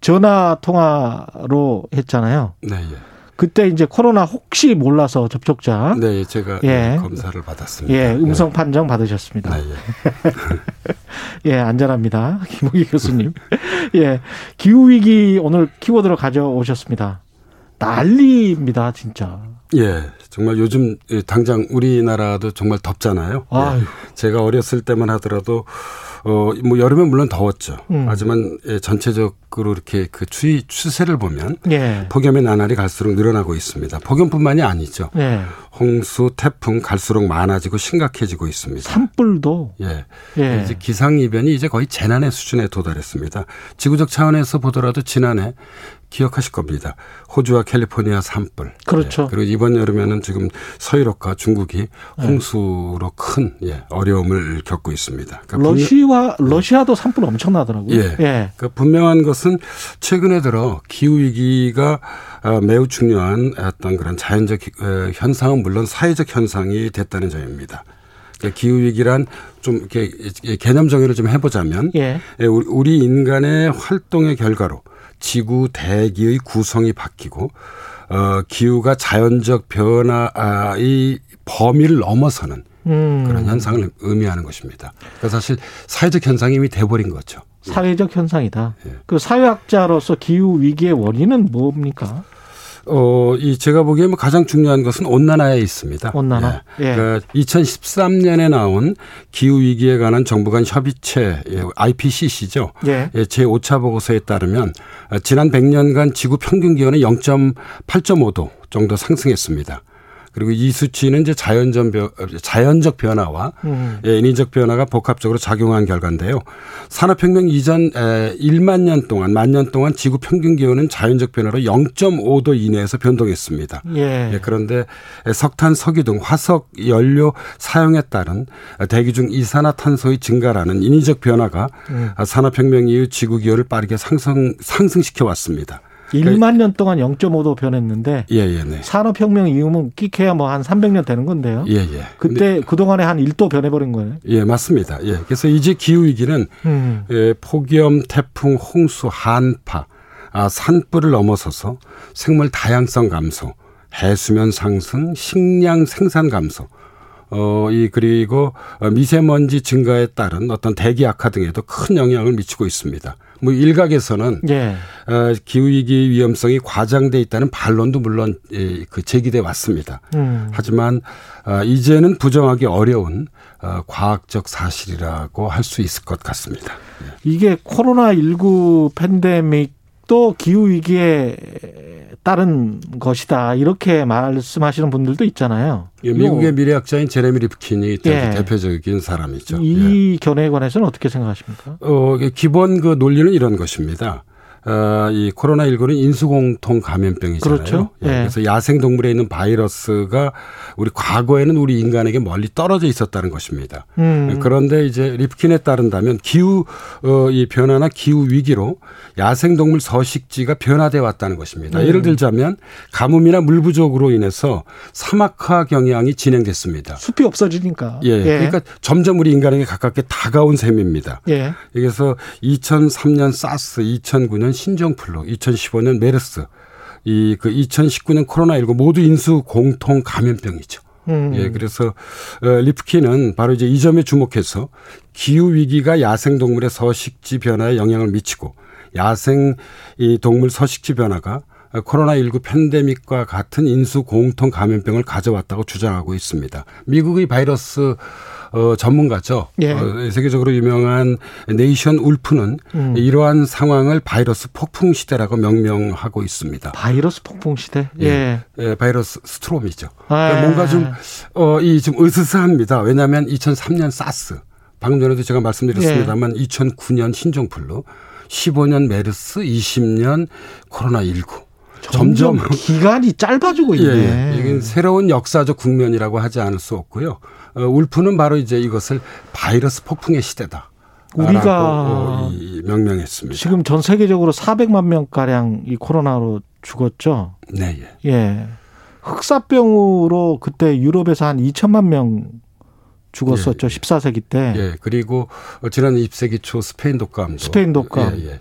전화 통화로 했잖아요. 네, 예. 그때 이제 코로나 혹시 몰라서 접촉자. 네, 제가 예. 검사를 받았습니다. 예, 음성 판정 받으셨습니다. 네, 예. 예, 안전합니다. 김호기 교수님. 예, 기후 위기 오늘 키워드로 가져오셨습니다. 난리입니다, 진짜. 예, 정말 요즘 당장 우리나라도 정말 덥잖아요. 아유. 예. 제가 어렸을 때만 하더라도 어, 뭐 여름엔 물론 더웠죠. 음. 하지만 예, 전체적 으로 이렇게 그 추위 추세를 보면 예. 폭염의 나날이 갈수록 늘어나고 있습니다. 폭염뿐만이 아니죠. 예. 홍수, 태풍 갈수록 많아지고 심각해지고 있습니다. 산불도. 예. 예. 이제 기상 이변이 이제 거의 재난의 수준에 도달했습니다. 지구적 차원에서 보더라도 지난해 기억하실 겁니다. 호주와 캘리포니아 산불. 그렇죠. 예. 그리고 이번 여름에는 지금 서유럽과 중국이 홍수로 큰 예, 어려움을 겪고 있습니다. 그러니까 러시아 러시아도 산불 엄청나더라고요. 예. 예. 그 분명한 것은 최근에 들어 기후 위기가 어, 매우 중요한 어떤 그런 자연적 어, 현상은 물론 사회적 현상이 됐다는 점입니다. 그러니까 기후 위기란 좀 이렇게 개념 정의를 좀 해보자면 예. 예, 우리- 우리 인간의 활동의 결과로 지구 대기의 구성이 바뀌고 어, 기후가 자연적 변화의 범위를 넘어서는 음. 그런 현상을 의미하는 것입니다. 그러니까 사실 사회적 현상이 이미 돼버린 거죠. 사회적 현상이다. 예. 그 사회학자로서 기후 위기의 원인은 뭡니까? 어, 이 제가 보기에 뭐 가장 중요한 것은 온난화에 있습니다. 온난화. 예. 그러니까 2013년에 나온 기후 위기에 관한 정부 간 협의체 예, IPCC죠. 예. 예, 제 5차 보고서에 따르면 어, 지난 100년간 지구 평균 기온이 0.8.5도 정도 상승했습니다. 그리고 이 수치는 이제 자연적, 변, 자연적 변화와 음. 예, 인위적 변화가 복합적으로 작용한 결과인데요. 산업혁명 이전 에, 1만 년 동안, 만 년 동안 지구 평균 기온은 자연적 변화로 0.5도 이내에서 변동했습니다. 예. 예, 그런데 석탄, 석유 등 화석 연료 사용에 따른 대기 중 이산화탄소의 증가라는 인위적 변화가 음. 산업혁명 이후 지구 기온을 빠르게 상승 상승시켜 왔습니다. 1만 년 동안 0.5도 변했는데 예, 예, 네. 산업혁명 이후면 끼케야 뭐 한 300년 되는 건데요. 예, 예. 그때 그 동안에 한 1도 변해버린 거예요. 예, 맞습니다. 예. 그래서 이제 기후 위기는 음. 예, 폭염, 태풍, 홍수, 한파, 아, 산불을 넘어서서 생물 다양성 감소, 해수면 상승, 식량 생산 감소, 어, 이, 그리고 미세먼지 증가에 따른 어떤 대기 악화 등에도 큰 영향을 미치고 있습니다. 뭐 일각에서는 예. 어, 기후 위기 위험성이 과장돼 있다는 반론도 물론 예, 그 제기돼 왔습니다. 음. 하지만 어, 이제는 부정하기 어려운 어, 과학적 사실이라고 할 수 있을 것 같습니다. 이게 코로나 19 팬데믹 도 기후 위기에 따른 것이다 이렇게 말씀하시는 분들도 있잖아요. 예, 미국의 미래학자인 제레미 리프킨이 예. 대표적인 사람이죠. 예. 이 견해에 관해서는 어떻게 생각하십니까? 어, 기본 그 논리는 이런 것입니다. 어, 이 코로나19는 인수공통 감염병이잖아요. 그렇죠. 예, 예. 그래서 야생동물에 있는 바이러스가 우리 과거에는 우리 인간에게 멀리 떨어져 있었다는 것입니다. 음. 그런데 이제 리프킨에 따른다면 기후 어, 이 변화나 기후 위기로 야생동물 서식지가 변화돼 왔다는 것입니다. 음. 예를 들자면 가뭄이나 물 부족으로 인해서 사막화 경향이 진행됐습니다. 숲이 없어지니까. 예, 그러니까 점점 우리 인간에게 가깝게 다가온 셈입니다. 예. 그래서 2003년 사스, 2009년 신종플루, 2015년 메르스, 이 그 2019년 코로나19 모두 인수 공통 감염병이죠. 음. 예, 그래서 어, 리프키는 바로 이제 이 점에 주목해서 기후 위기가 야생 동물의 서식지 변화에 영향을 미치고 야생 이 동물 서식지 변화가 코로나19 팬데믹과 같은 인수 공통 감염병을 가져왔다고 주장하고 있습니다. 미국의 바이러스 어, 전문가죠. 예. 어, 세계적으로 유명한 Nathan Wolfe는 음. 이러한 상황을 바이러스 폭풍 시대라고 명명하고 있습니다. 바이러스 폭풍 시대. 예. 예, 바이러스 스트롬이죠. 아. 그러니까 뭔가 좀, 어, 이 좀 으스스합니다. 왜냐하면 2003년 사스, 방금 전에도 제가 말씀드렸습니다만 예. 2009년 신종플루, 15년 메르스, 20년 코로나19. 점점, 점점 기간이 짧아지고 있네. 예, 예. 이건 새로운 역사적 국면이라고 하지 않을 수 없고요. 어, 울프는 바로 이제 이것을 바이러스 폭풍의 시대다. 우리가 명명했습니다. 지금 전 세계적으로 400만 명 가량 이 코로나로 죽었죠. 네. 예. 예. 흑사병으로 그때 유럽에서 한 2천만 명 죽었었죠. 예, 14세기 때. 예. 그리고 지난 20세기 초 스페인 독감도 스페인 독감. 예, 예.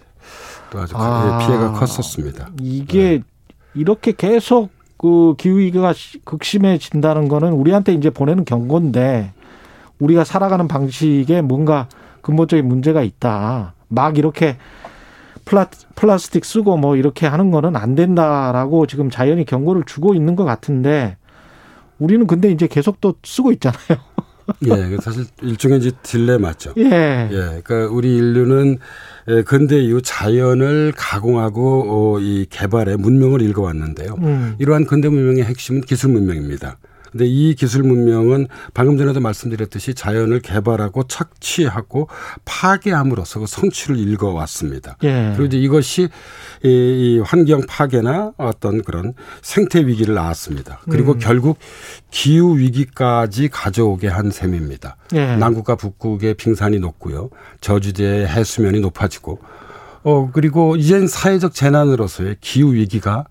또 아주 아, 피해가 컸었습니다. 이게 네. 이렇게 계속 그 기후 위기가 극심해진다는 거는 우리한테 이제 보내는 경고인데 우리가 살아가는 방식에 뭔가 근본적인 문제가 있다. 막 이렇게 플라, 플라스틱 쓰고 뭐 이렇게 하는 거는 안 된다라고 지금 자연이 경고를 주고 있는 것 같은데 우리는 근데 이제 계속 또 쓰고 있잖아요. 예, 사실 일종의 이제 딜레마죠. 예. 예, 그러니까 우리 인류는 근대 이후 자연을 가공하고 어, 이 개발해 문명을 일궈왔는데요. 음. 이러한 근대 문명의 핵심은 기술 문명입니다. 근데 이 기술 문명은 방금 전에도 말씀드렸듯이 자연을 개발하고 착취하고 파괴함으로써 그 성취를 읽어왔습니다. 예. 그리고 이제 이것이 이 환경 파괴나 어떤 그런 생태 위기를 낳았습니다. 그리고 음. 결국 기후 위기까지 가져오게 한 셈입니다. 예. 남극과 북극의 빙산이 높고요. 저주대의 해수면이 높아지고 어 그리고 이젠 사회적 재난으로서의 기후 위기가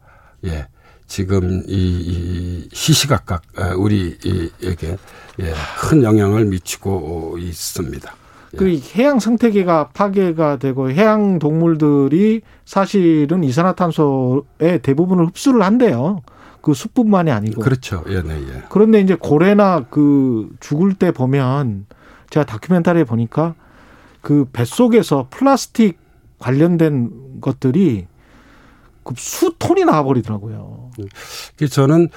예. 지금 이, 이 시시각각 우리에게 예, 큰 영향을 미치고 있습니다. 예. 그 해양 생태계가 파괴가 되고 해양 동물들이 사실은 이산화탄소의 대부분을 흡수를 한대요. 그 숲뿐만이 아니고. 그렇죠. 예, 네, 예. 그런데 이제 고래나 그 죽을 때 보면 제가 다큐멘터리에 보니까 그 뱃속에서 플라스틱 관련된 것들이 그 수톤이 나와버리더라고요. 저는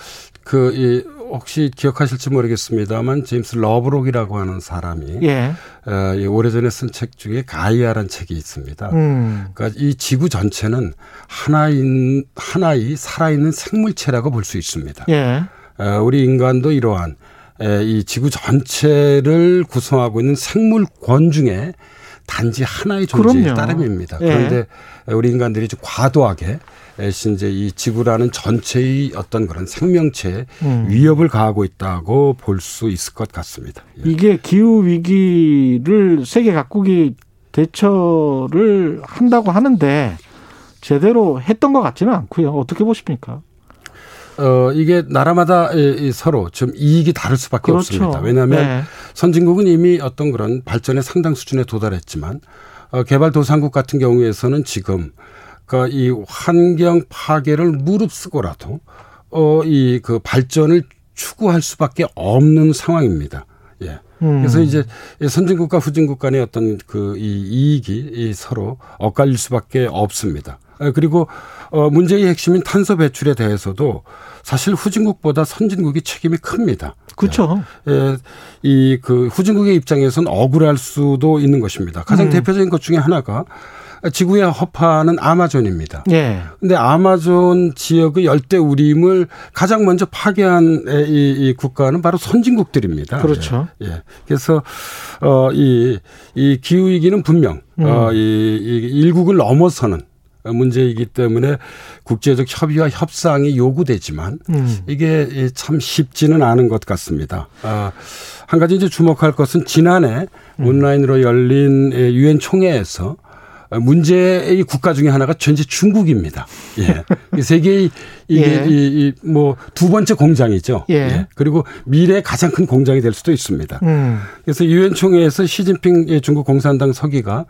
그, 이, 혹시 기억하실지 모르겠습니다만, 제임스 러브록이라고 하는 사람이, 예. 어, 이 오래전에 쓴 책 중에 가이아란 책이 있습니다. 음. 그러니까 이 지구 전체는 하나인, 하나의 살아있는 생물체라고 볼 수 있습니다. 예. 어, 우리 인간도 이러한 에, 이 지구 전체를 구성하고 있는 생물권 중에 단지 하나의 존재의 따름입니다. 예. 그런데 우리 인간들이 과도하게 이제 이 지구라는 전체의 어떤 그런 생명체에 음. 위협을 가하고 있다고 볼 수 있을 것 같습니다. 예. 이게 기후 위기를 세계 각국이 대처를 한다고 하는데 제대로 했던 것 같지는 않고요. 어떻게 보십니까? 어, 이게 나라마다 서로 좀 이익이 다를 수밖에 그렇죠. 없습니다. 왜냐하면 네. 선진국은 이미 어떤 그런 발전의 상당 수준에 도달했지만 어, 개발도상국 같은 경우에서는 지금 그러니까 이 환경 파괴를 무릅쓰고라도 어, 이 그 발전을 추구할 수밖에 없는 상황입니다. 예. 음. 그래서 이제 선진국과 후진국 간의 어떤 그 이 이익이 이 서로 엇갈릴 수밖에 없습니다. 아, 그리고 어 문제의 핵심인 탄소 배출에 대해서도 사실 후진국보다 선진국이 책임이 큽니다. 그렇죠. 예, 이그 후진국의 입장에선 억울할 수도 있는 것입니다. 가장 음. 대표적인 것 중에 하나가 지구의 허파는 아마존입니다. 예. 근데 아마존 지역의 열대 우림을 가장 먼저 파괴한 이, 이 국가는 바로 선진국들입니다. 그렇죠. 예. 예. 그래서 어이 이 기후 위기는 분명 음. 어이 이 일국을 넘어서는 문제이기 때문에 국제적 협의와 협상이 요구되지만 음. 이게 참 쉽지는 않은 것 같습니다. 아, 한 가지 이제 주목할 것은 지난해 음. 온라인으로 열린 유엔 총회에서 문제의 국가 중에 하나가 전체 중국입니다. 예. 세계의 이게 예. 이뭐 두 번째 공장이죠. 예. 예. 그리고 미래의 가장 큰 공장이 될 수도 있습니다. 음. 그래서 유엔 총회에서 시진핑 중국 공산당 서기가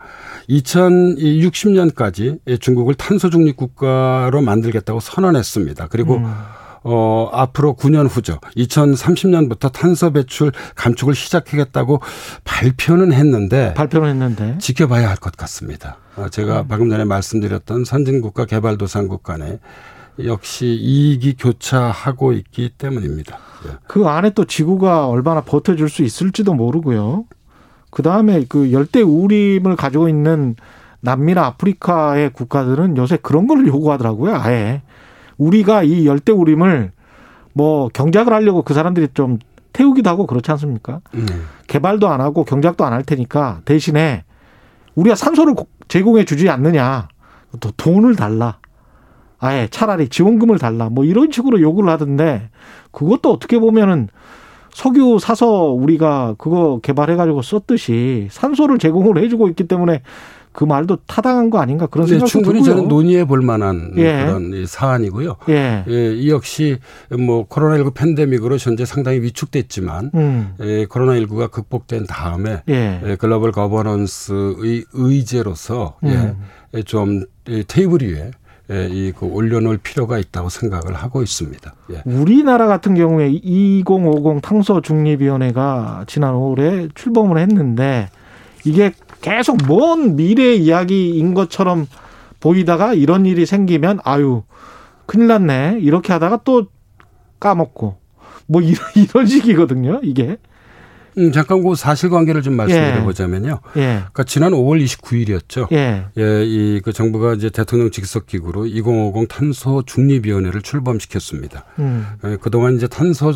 2060년까지 중국을 탄소 중립 국가로 만들겠다고 선언했습니다. 그리고 음. 어, 앞으로 9년 후죠. 2030년부터 탄소 배출 감축을 시작하겠다고 발표는 했는데 발표는 했는데 지켜봐야 할 것 같습니다. 어, 제가 음. 방금 전에 말씀드렸던 선진국과 개발도상국 간에 역시 이익이 교차하고 있기 때문입니다. 예. 그 안에 또 지구가 얼마나 버텨줄 수 있을지도 모르고요. 그 다음에 그 열대 우림을 가지고 있는 남미나 아프리카의 국가들은 요새 그런 걸 요구하더라고요. 아예 우리가 이 열대 우림을 뭐 경작을 하려고 그 사람들이 좀 태우기도 하고 그렇지 않습니까? 음. 개발도 안 하고 경작도 안 할 테니까 대신에 우리가 산소를 제공해 주지 않느냐. 또 돈을 달라. 아예 차라리 지원금을 달라 뭐 이런 식으로 요구를 하던데 그것도 어떻게 보면은 석유 사서 우리가 그거 개발해 가지고 썼듯이 산소를 제공을 해주고 있기 때문에 그 말도 타당한 거 아닌가 그런 네, 생각도 충분히 들고요. 저는 논의해 볼 만한 예. 그런 이 사안이고요. 예. 예, 이 역시 뭐 코로나19 팬데믹으로 현재 상당히 위축됐지만 음. 예, 코로나19가 극복된 다음에 예. 예, 글로벌 거버넌스의 의제로서 음. 예, 좀이 테이블 위에 예, 이그 올려놓을 필요가 있다고 생각을 하고 있습니다. 예. 우리나라 같은 경우에 2050 탄소 중립위원회가 지난 5월에 출범을 했는데 이게 계속 먼 미래 이야기인 것처럼 보이다가 이런 일이 생기면 아유 큰일 났네. 이렇게 하다가 또 까먹고. 뭐 이런 이런 식이거든요 이게 음, 잠깐 그 사실관계를 좀 말씀드려 예. 보자면요. 예 그러니까 지난 5월 29일이었죠. 예. 예, 이 그 정부가 이제 대통령 직속 기구로 2050 탄소 중립위원회를 출범시켰습니다. 음. 예, 그동안 이제 탄소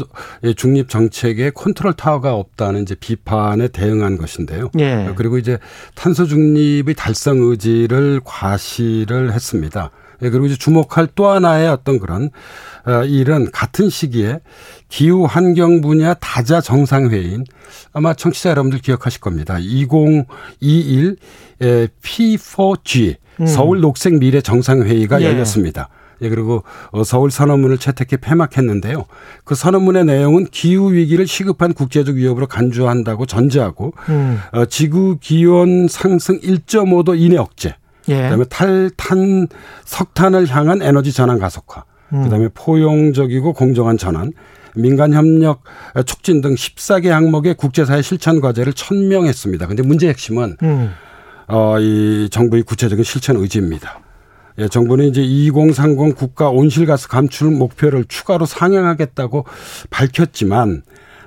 중립 정책에 컨트롤 타워가 없다는 이제 비판에 대응한 것인데요. 예. 그리고 이제 탄소 중립의 달성 의지를 과시를 했습니다. 예, 그리고 이제 주목할 또 하나의 어떤 그런 어, 일은 같은 시기에 기후 환경 분야 다자 정상회의인 아마 청취자 여러분들 기억하실 겁니다. 2021 에, P4G 서울 녹색 미래 정상회의가 예. 열렸습니다. 예, 그리고 어, 서울 선언문을 채택해 폐막했는데요. 그 선언문의 내용은 기후 위기를 시급한 국제적 위협으로 간주한다고 전제하고 음. 어, 지구 기온 상승 1.5도 이내 억제, 예. 그다음에 탈탄 석탄을 향한 에너지 전환 가속화, 음. 그다음에 포용적이고 공정한 전환, 민간 협력 촉진 등 14개 항목의 국제사회 실천 과제를 천명했습니다. 근데 문제 핵심은 음. 어, 이 정부의 구체적인 실천 의지입니다. 예, 정부는 이제 2030 국가 온실가스 감축 목표를 추가로 상향하겠다고 밝혔지만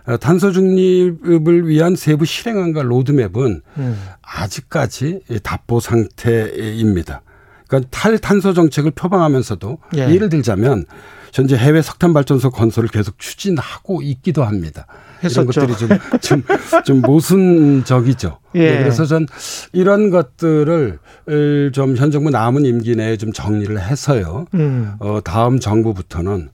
어, 탄소 중립을 위한 세부 실행안과 로드맵은 음. 아직까지 답보 상태입니다. 그러니까 탈탄소 정책을 표방하면서도 예. 예를 들자면 현재 해외 석탄 발전소 건설을 계속 추진하고 있기도 합니다. 했었죠. 이런 것들이 좀, 좀, 좀 모순적이죠. 예. 네, 그래서 전 이런 것들을 좀 현 정부 남은 임기 내에 좀 정리를 해서요. 음. 어, 다음 정부부터는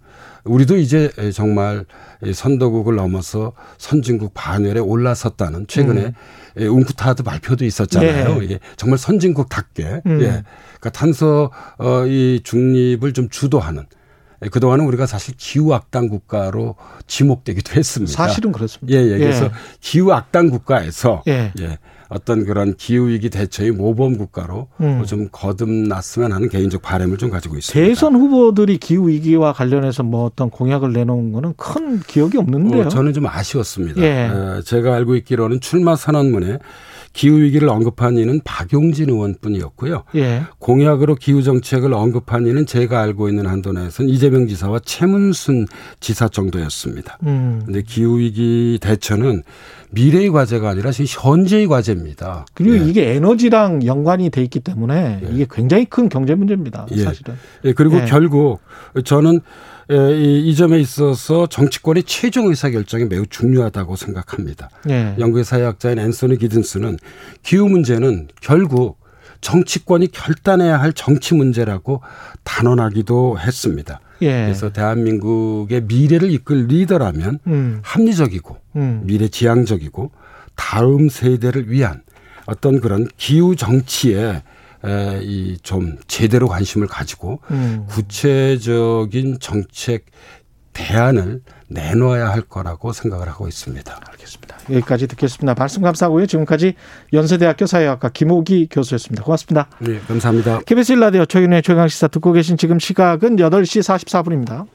우리도 이제 정말 이 선도국을 넘어서 선진국 반열에 올라섰다는 최근에 예, 웅쿠타드 발표도 있었잖아요. 음. 네. 이게 정말 선진국답게 음. 예. 그러니까 탄소 어, 이 중립을 좀 주도하는 예, 그동안은 우리가 사실 기후 악당 국가로 지목되기도 했습니다. 사실은 그렇습니다. 예, 예. 그래서 기후 악당 국가에서 예. 예. 어떤 그런 기후 위기 대처의 모범 국가로 음. 좀 거듭났으면 하는 개인적 바람을 좀 가지고 있습니다. 대선 후보들이 기후 위기와 관련해서 뭐 어떤 공약을 내놓은 거는 큰 기억이 없는데요. 어, 저는 좀 아쉬웠습니다. 예. 에, 제가 알고 있기로는 출마 선언문에 기후 위기를 언급한 이는 박용진 의원뿐이었고요. 예. 공약으로 기후 정책을 언급한 이는 제가 알고 있는 한도 내에서는 이재명 지사와 최문순 지사 정도였습니다. 음. 근데 기후 위기 대처는 미래의 과제가 아니라 지금 현재의 과제입니다. 그리고 예. 이게 에너지랑 연관이 돼 있기 때문에 예. 이게 굉장히 큰 경제 문제입니다. 예. 사실은. 예, 그리고 예. 결국 저는 예, 이, 이 점에 있어서 정치권의 최종 의사 결정이 매우 중요하다고 생각합니다. 예. 영국의 사회학자인 앤소니 기든스는 기후 문제는 결국 정치권이 결단해야 할 정치 문제라고 단언하기도 했습니다. 예. 그래서 대한민국의 미래를 이끌 리더라면 음. 합리적이고 음. 미래 지향적이고 다음 세대를 위한 어떤 그런 기후 정치에 이 좀 제대로 관심을 가지고 음. 구체적인 정책 대안을 내놓아야 할 거라고 생각을 하고 있습니다. 알겠습니다. 여기까지 듣겠습니다. 말씀 감사하고요. 지금까지 연세대학교 사회학과 김호기 교수였습니다. 고맙습니다. 네, 감사합니다. KBS 1라디오 최근의 최강 시사 듣고 계신 지금 시각은 8시 44분입니다.